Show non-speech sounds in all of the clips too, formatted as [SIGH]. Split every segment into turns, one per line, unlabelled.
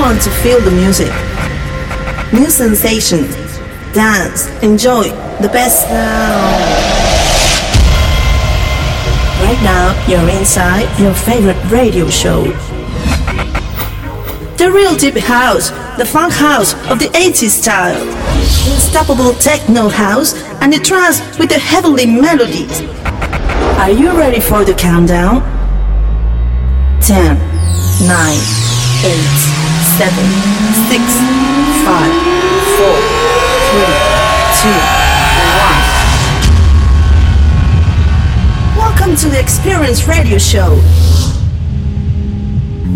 want to feel the music. New sensation. Dance. Enjoy. The best now. Right now, you're inside your favorite radio show. The real deep house, the funk house of the 80s style. Unstoppable techno house and the trance with the heavenly melodies. Are you ready for the countdown? 10, 9, 8, 7, 6, 5, 4, 3, 2, 1. Welcome to the Experience Radio Show.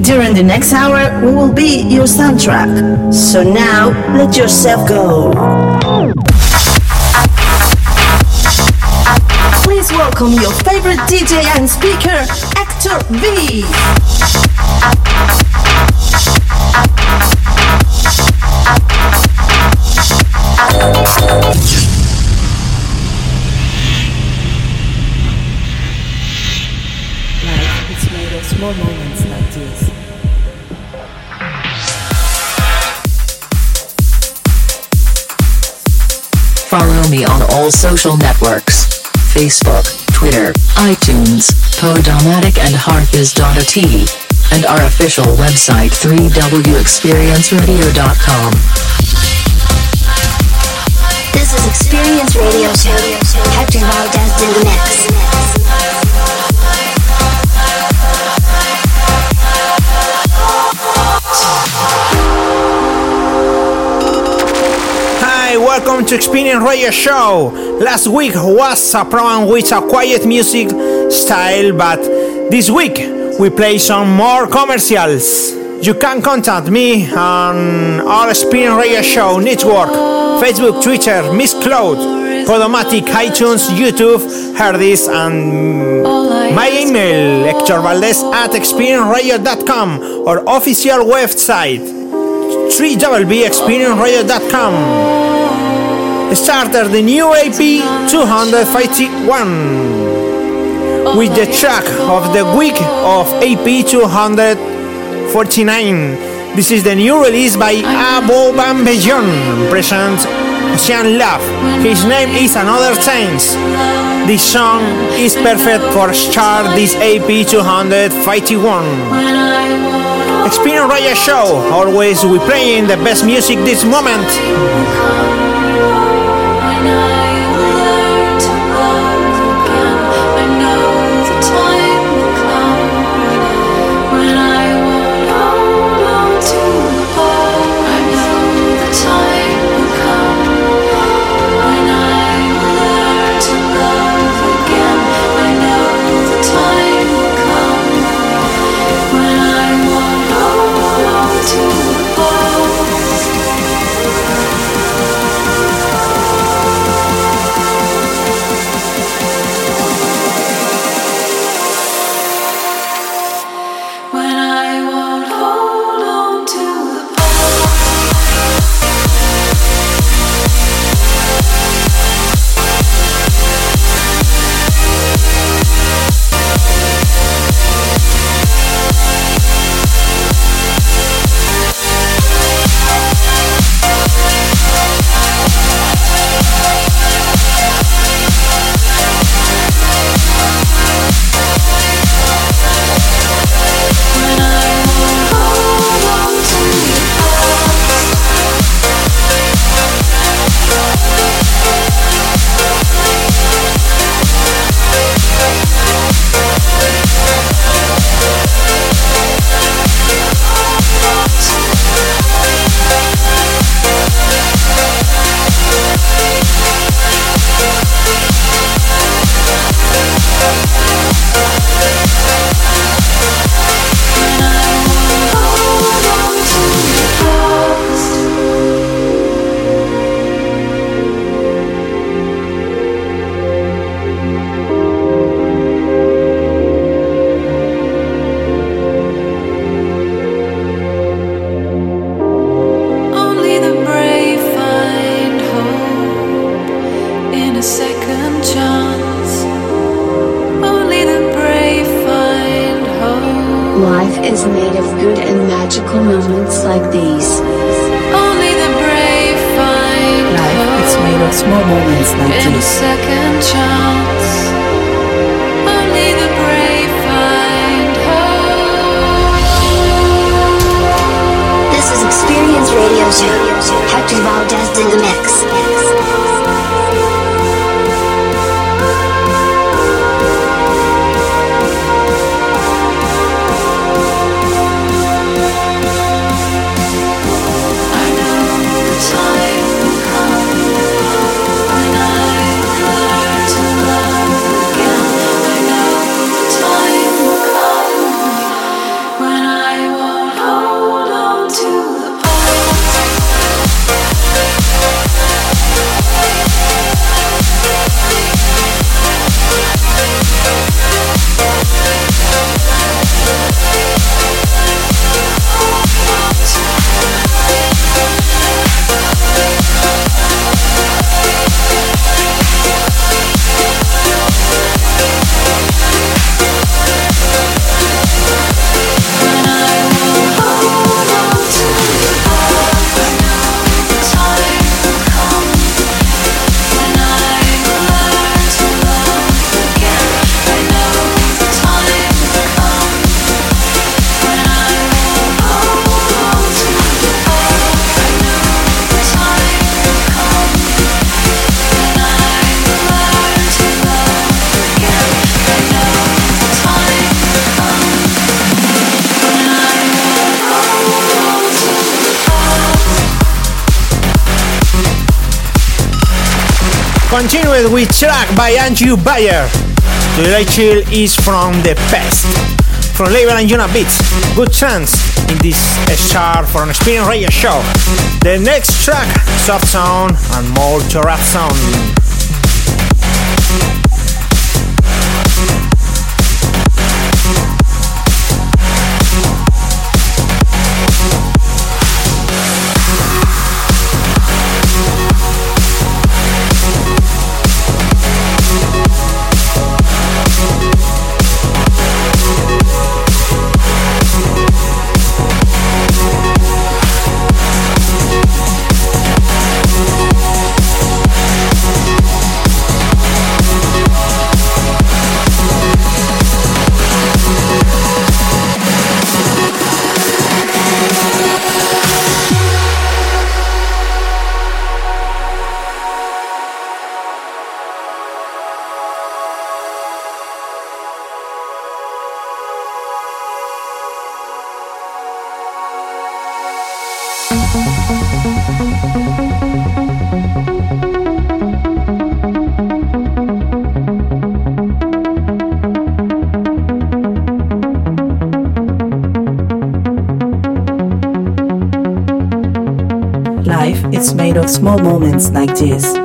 During the next hour, we will be your soundtrack. So now, let yourself go. Please welcome your favorite DJ and speaker, Hector V.
all social networks. Facebook, Twitter, iTunes, Podomatic, and Hearthis.at, and our official website 3wexperienceradio.com.
This is Experience Radio Show. Hector Valdez in the mix.
Hi, welcome to Experience Radio Show. Last week was a program with a quiet music style, but this week we play some more commercials. You can contact me on our Experience Radio Show network, Facebook, Twitter, Mixcloud, Podomatic, iTunes, YouTube, Hearthis, and my email, Hector Valdez at experienceradio.com or official website www.experienceradio.com started the new AP 251 with the track of the week of AP 249. This is the new release by Above & Beyond, presents Oceanlab. His name is Another Chance. This song is perfect for start this AP 251. Experience Radio Show. Always we playing the best music this moment. track by Andrew Bayer. Today Chill is from the past. From label and Anjunabeats. Good chance in this star for an experience radio show. The next track, soft sound and more to rap sound.
small moments like this.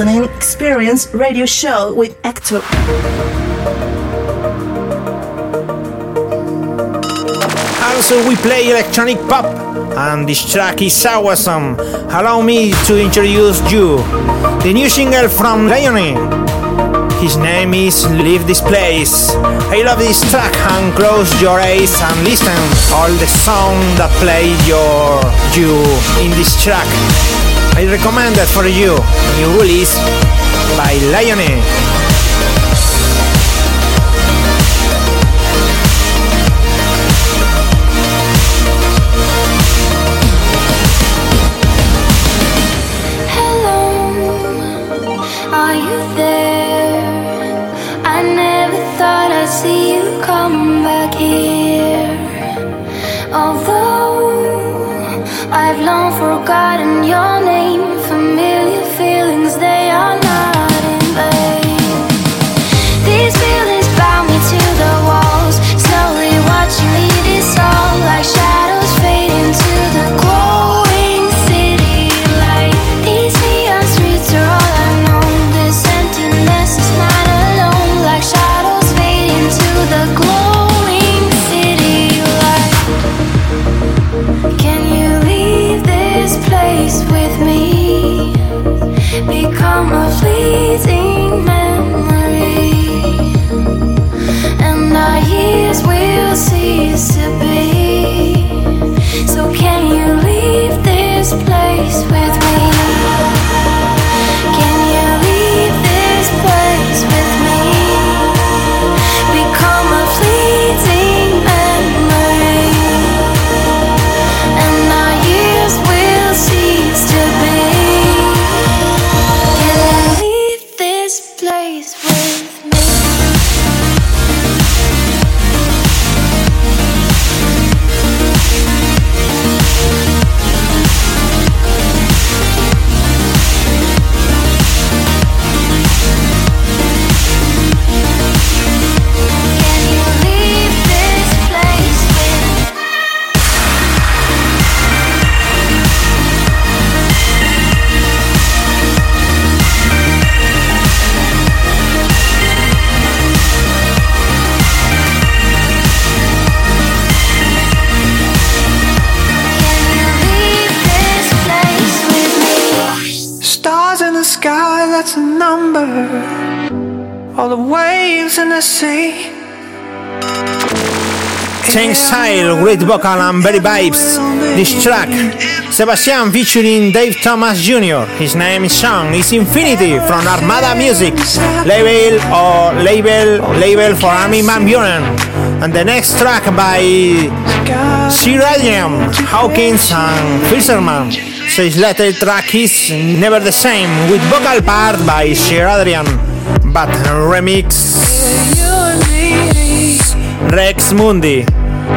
Listening Experience Radio Show with Hector.
Also, we play electronic pop, and this track is awesome. Allow me to introduce you the new single from LIONE. His name is Leave This Place. I love this track and close your eyes and listen all the sound that play your you in this track. I recommend it for you. New release by LIONE. Great vocal and very vibes. This track, Sebastien featuring Dave Thomas Jr. His name is Sean. It's Infinity from Armada Music, label or label label for Armin van Buuren. And the next track by Sir Adrian, Hawkins and Fisherman. Says later track is never the same with vocal part by Sir Adrian, but remix Rex Mundi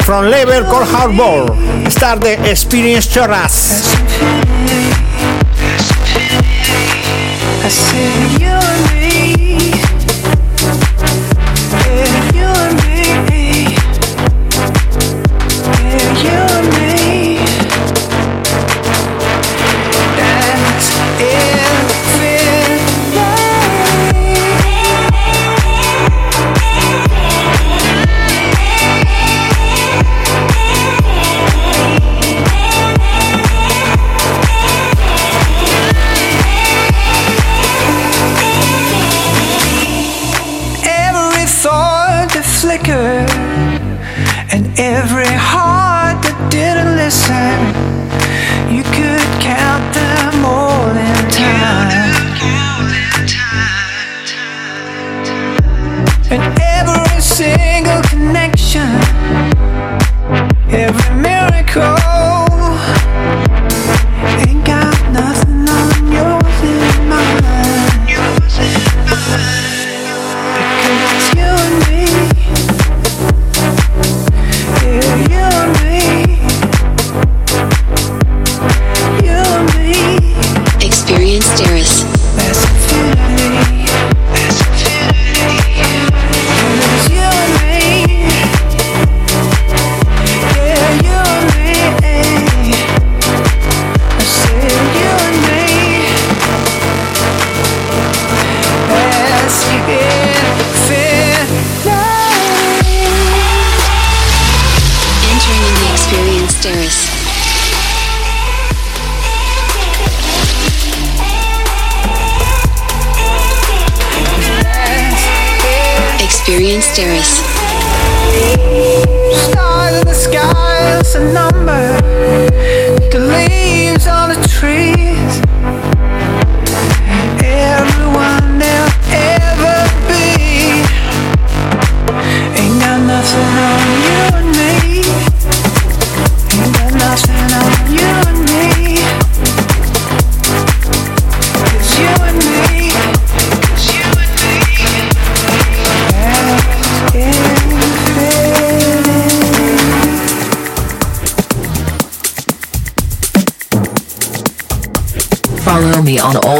from label called Hardball. Start the experience chorras.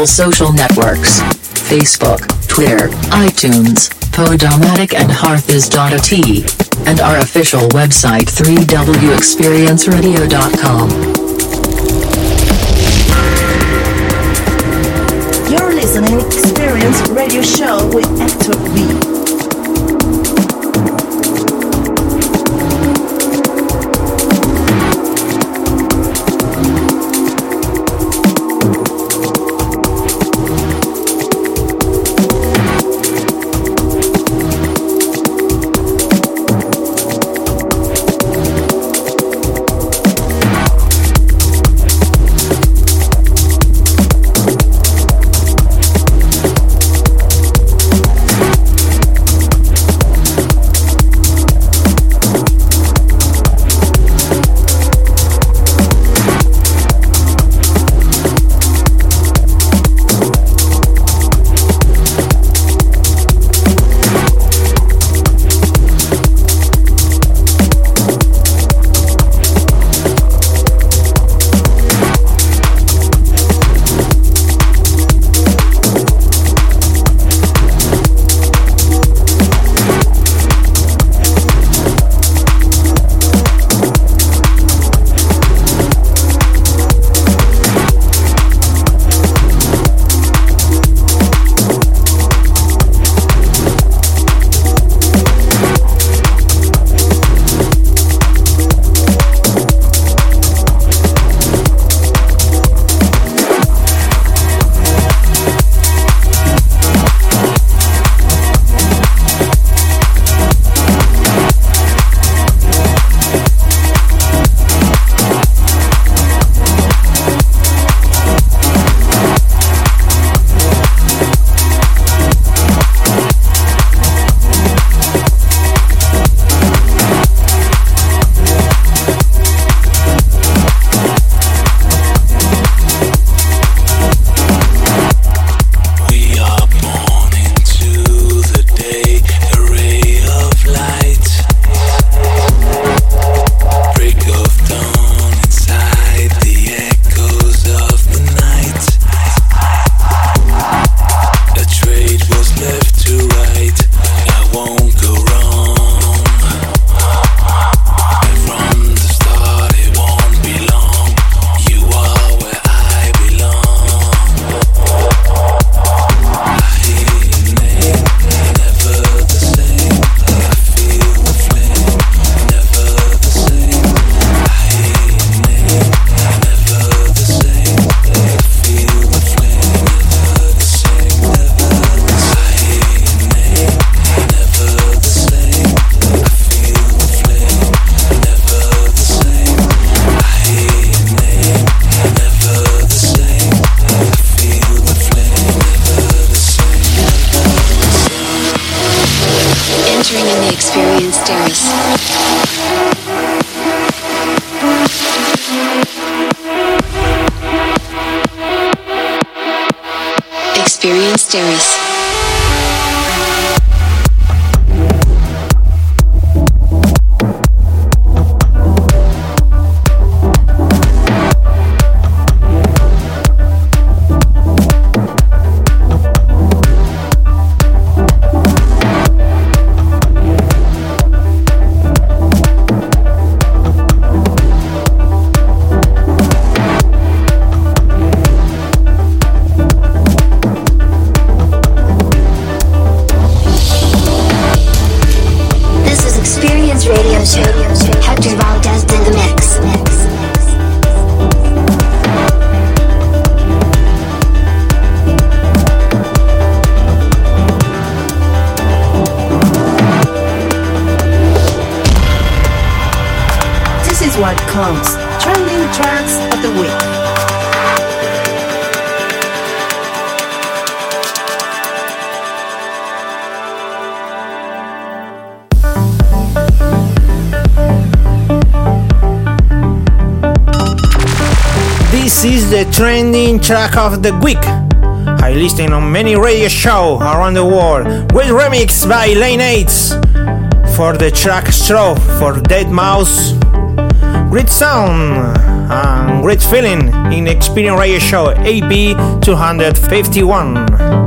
all social networks Facebook, Twitter, iTunes, Podomatic, and Hearthis.at. And our official website 3wexperienceradio.com.
Experience
Terrace.
Trending
track of the week. I listen on many radio shows around the world with remix by Lane 8 for the track Strobe for deadmau5. Great sound and great feeling in Experience Radio Show AB 251.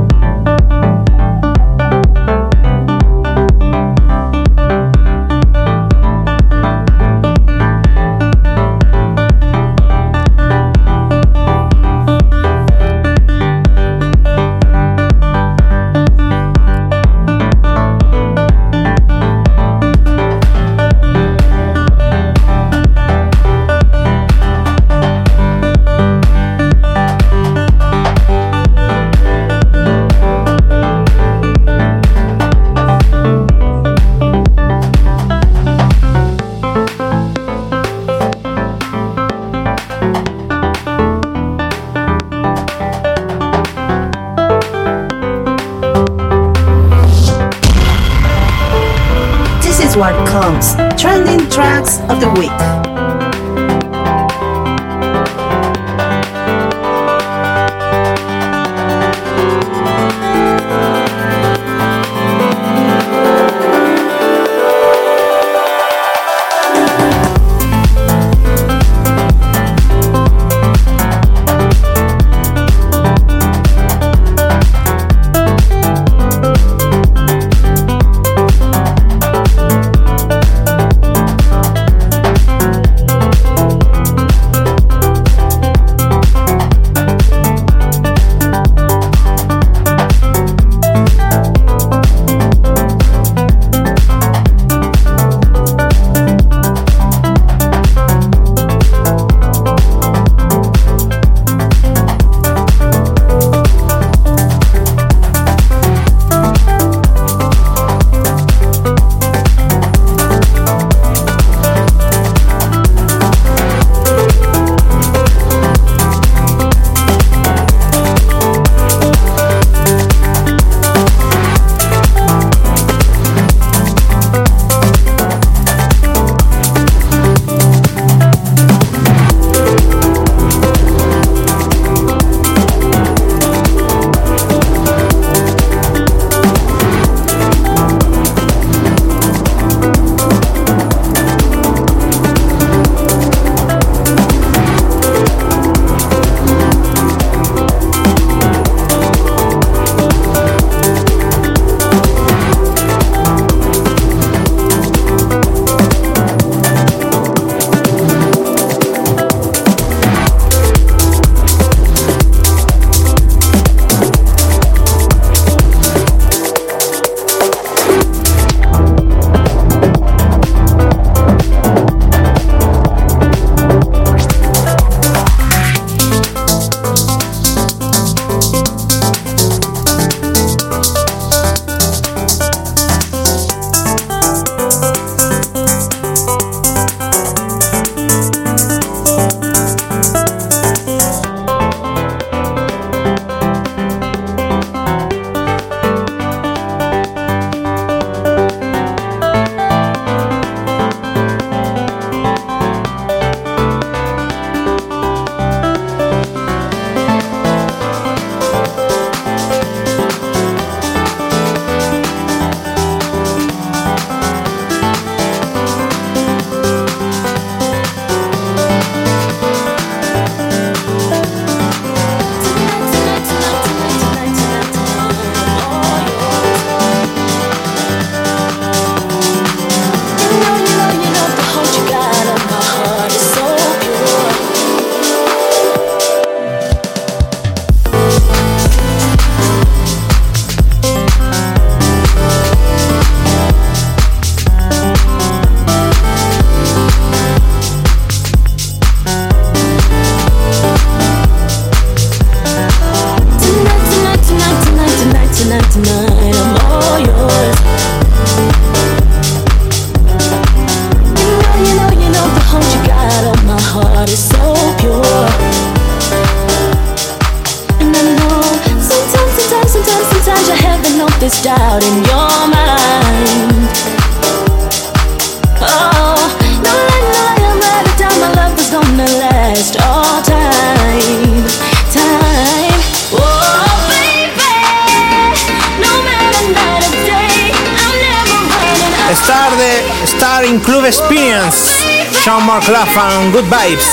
Sean McLaughlin, Good Vibes.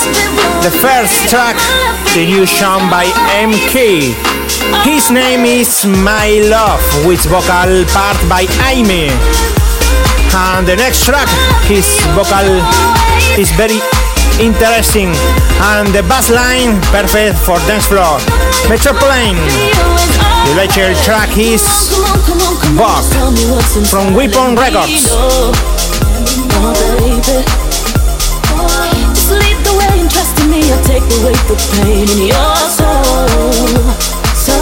The first track, the new Sean by MK. His name is My Love, with vocal part by A*M*E. And the next track, his vocal is very interesting, and the bass line perfect for dance floor. Metroplane. The later track is Buck from Weapon Records.
I'll take away the pain in your soul. So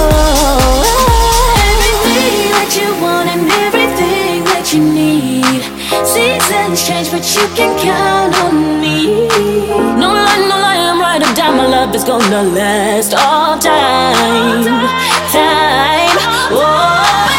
everything that you want and everything that you need. Seasons change, but you can count on me. No lie, no lie, I'm right. My love is gonna last all time, time. Oh,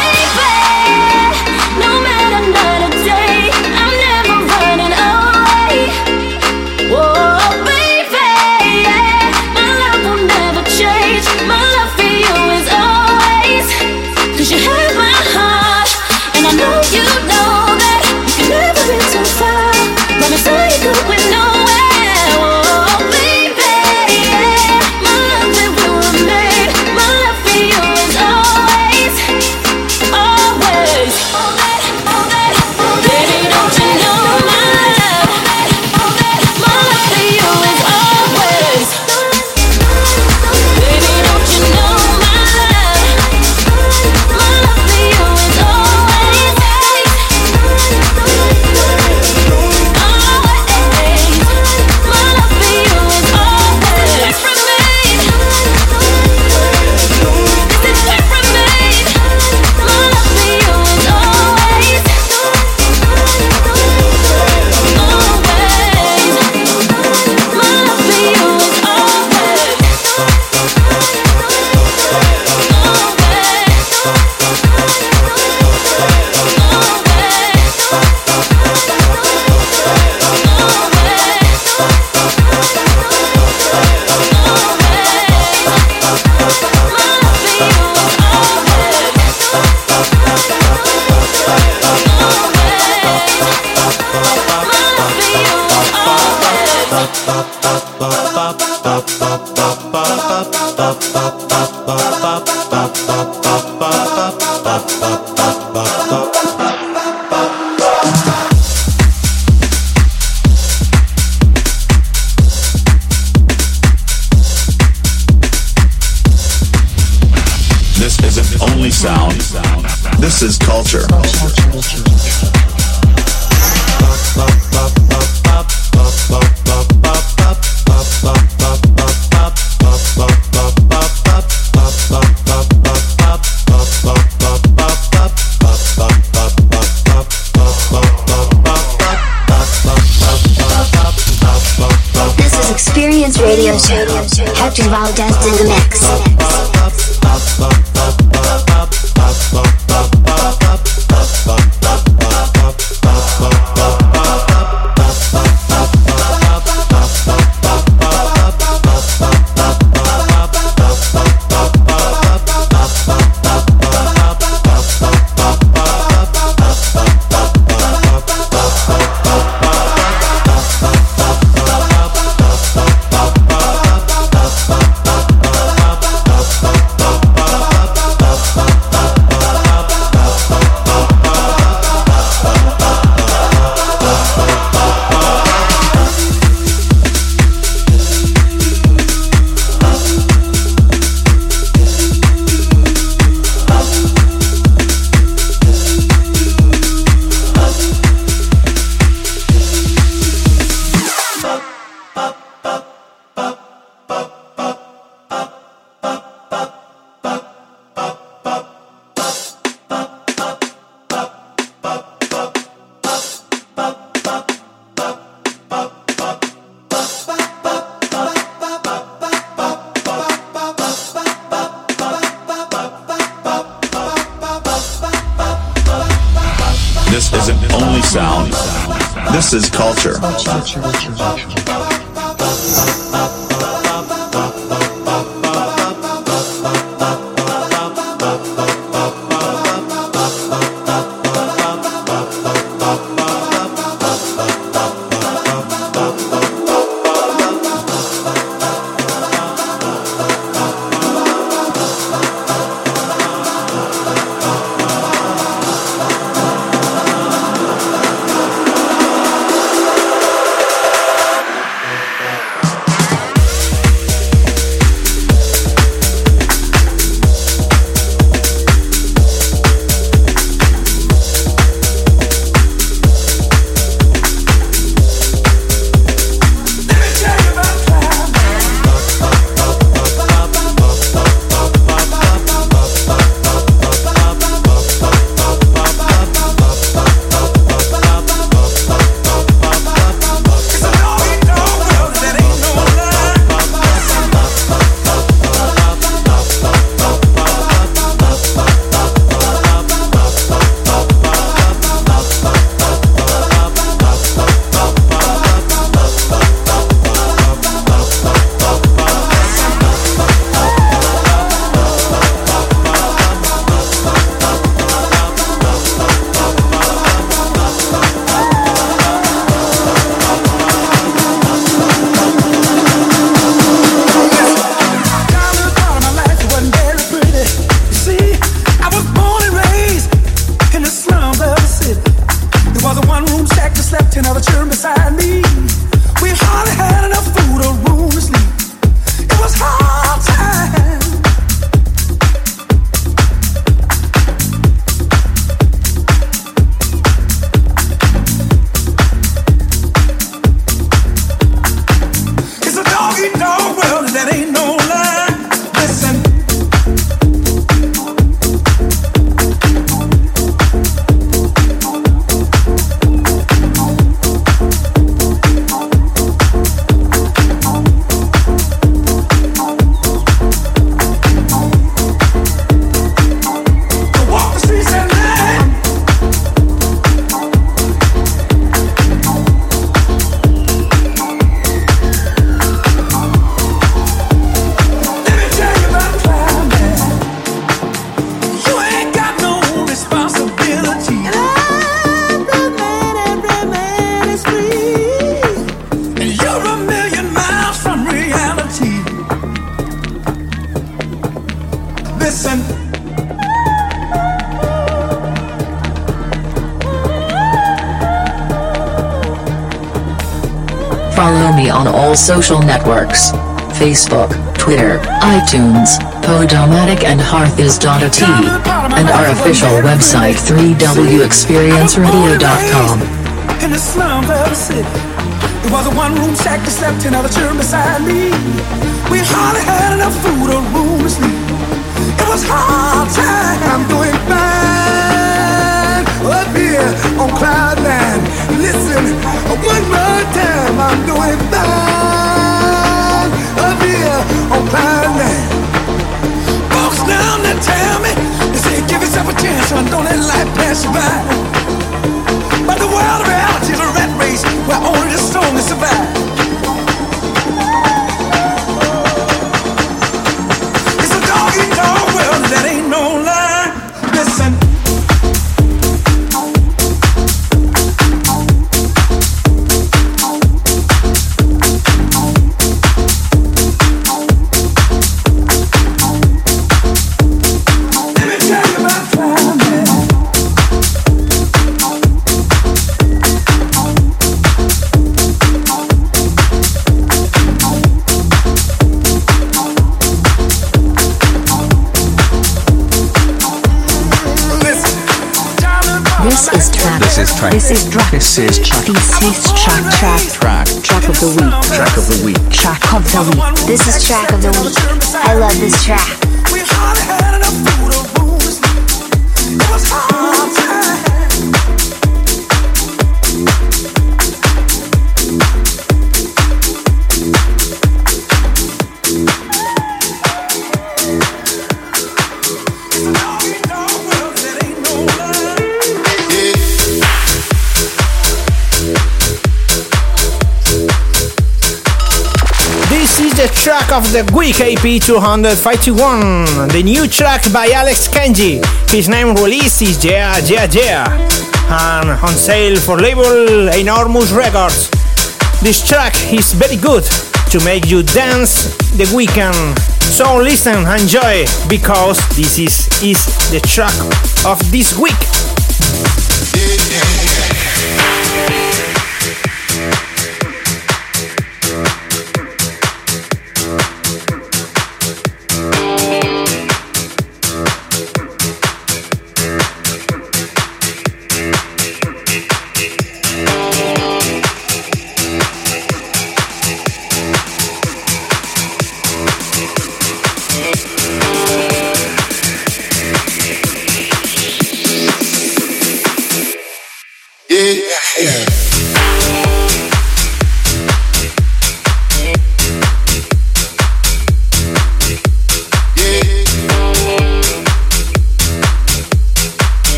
This is
culture.
This is Experience Radio Show. Hector Valdez in the mix.
This isn't only sound. This is culture.
Social networks. Facebook, Twitter, iTunes, Podomatic and Hearthis.at, and our official website 3wexperienceradio.com.
in the slums of the city. It was a one-room shack that slept children beside me. We hardly had enough food or room to sleep. It was hard time. Fine up here on cloud nine. Listen, one more time. I'm doing a. Don't let life pass you by. Is
track.
This is track.
This is track.
Track.
Track. Track. Of the week.
Track of the week.
Track of the week.
This is track of the week. I love this track.
Of the week EP 251, the new track by Alex Kenji. His name release is Yeah Yeah Yeah, and on sale for label Enormous Records. This track is very good to make you dance the weekend. So listen, enjoy, because this is, is the track of this week.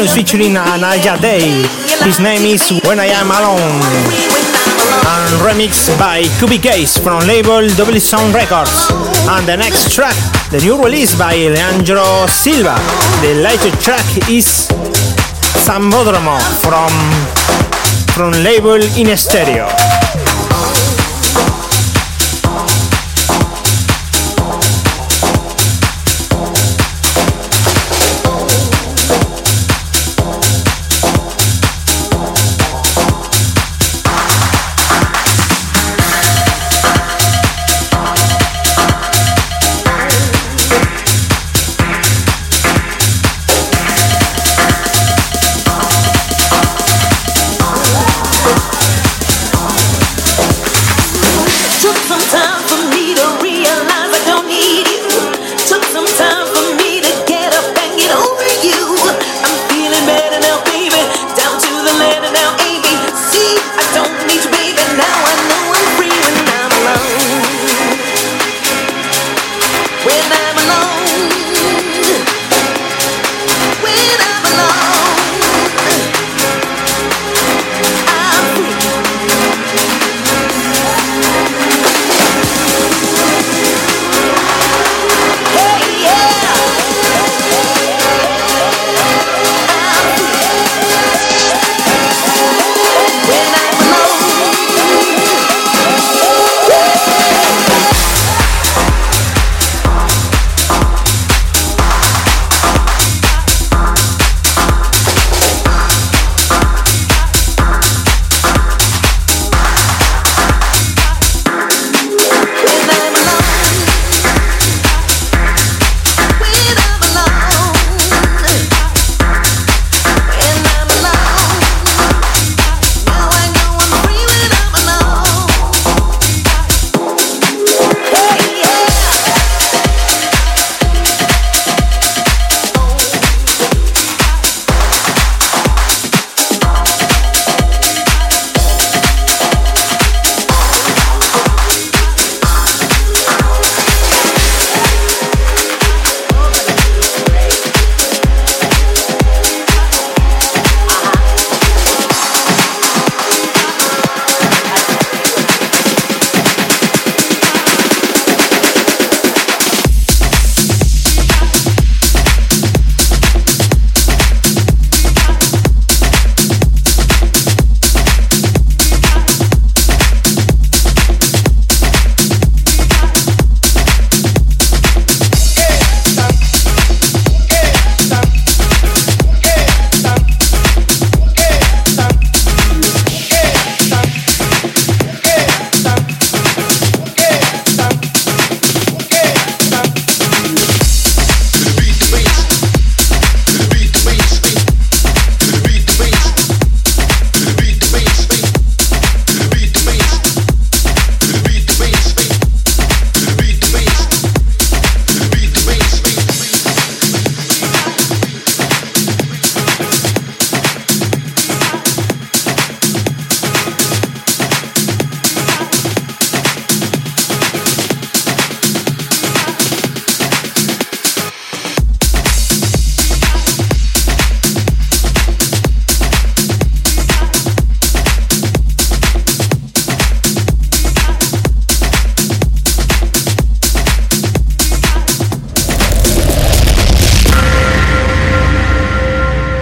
Venus featuring uh, Inaya Day. His name is When I Am Alone. And remixed by Cube Guys from label Double Sound Records. And the next track, the new release by Leandro Silva. The latest track is Sambodromo from, from label In Stereo.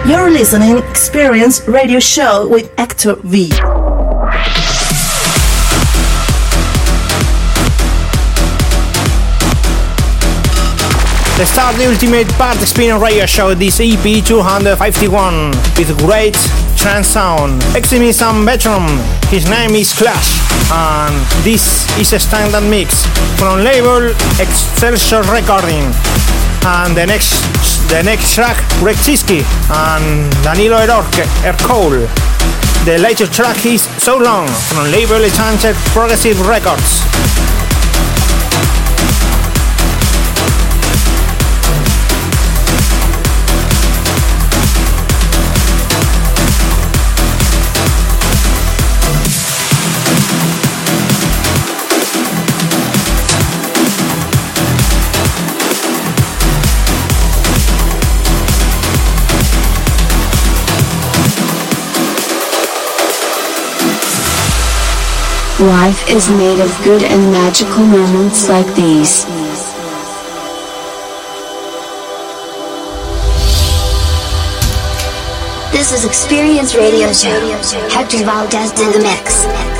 You're listening Experience Radio Show with Hector V.
Let's start the ultimate part Experience Radio Show, this EP 251, with great trance sound. Exhibition veteran, his name is Clash, and this is a standard mix from label Excelsior Recording. And the next the next track, Rexiski and Danilo Erorke, Ercole. The latest track is So Long from label Enchanted Progressive Records.
Life is made of good and magical moments like these.
This is Experience Radio Show. Hector Valdez in the mix.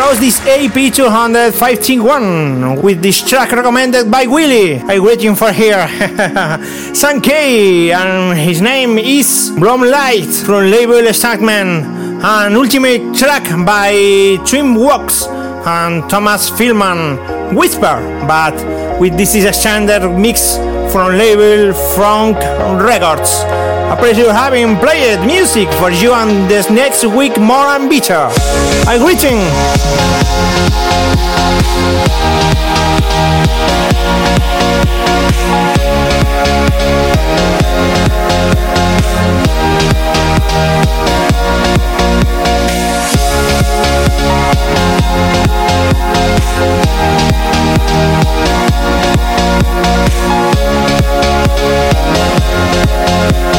Close this EP 251 with this track recommended by Willie. I'm waiting for here. [LAUGHS] Same K, and his name is Bloomlight from label Stuntman. An ultimate track by Teamworx and Thomas Feelman, Whisper, but with this is a standard mix from label Frank Records. A pleasure having played music for you and this next week more and better. A greeting.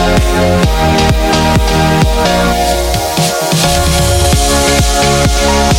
Música Música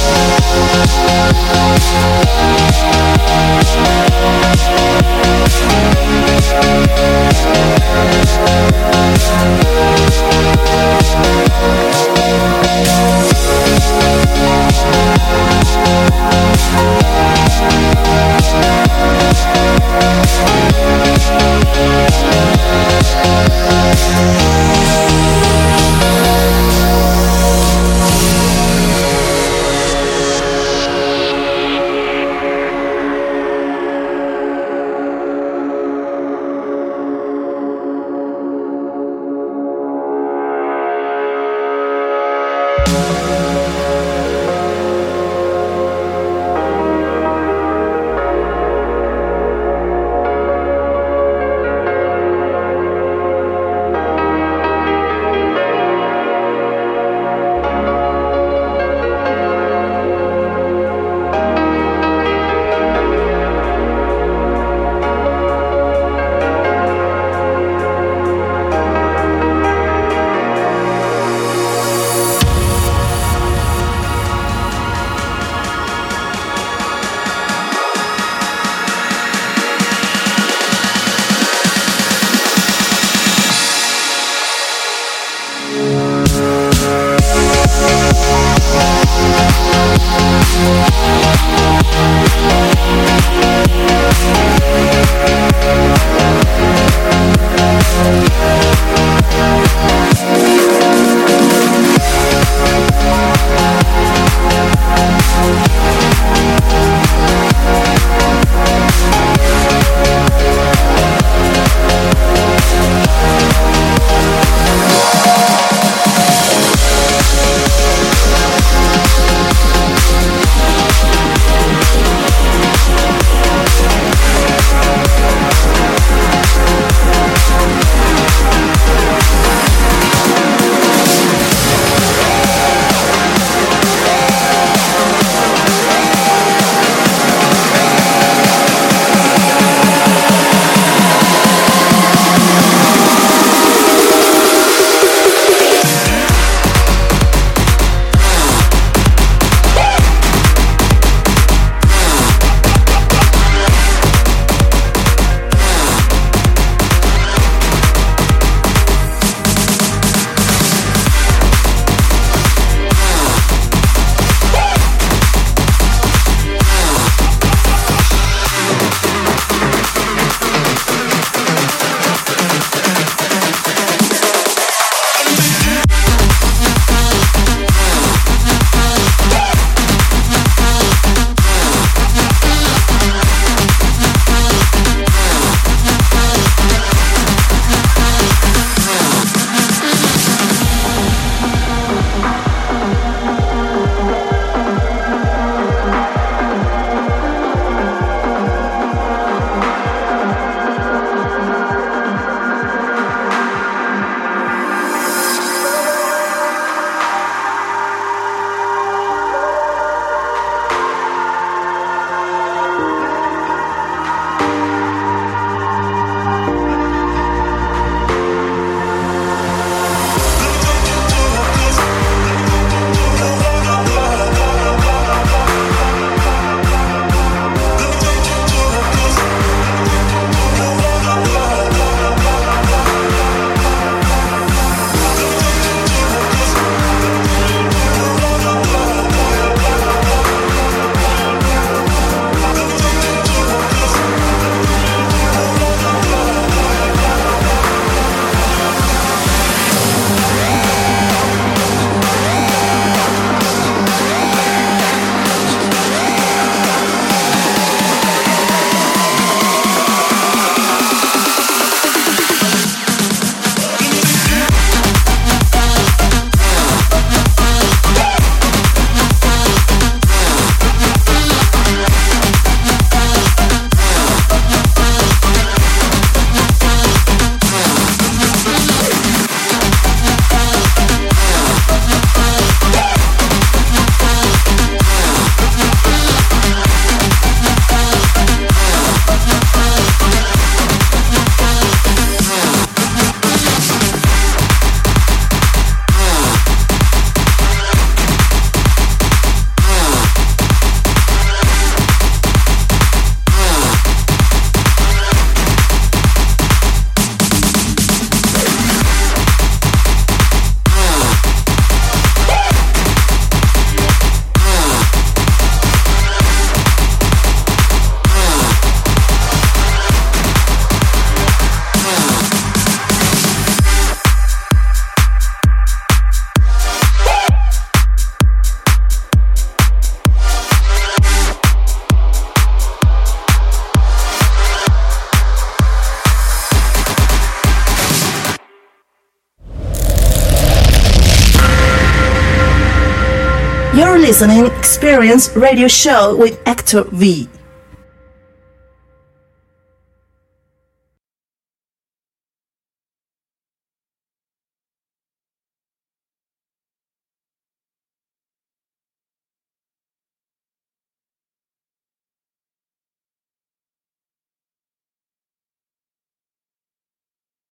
Experience Radio Show with Hector V.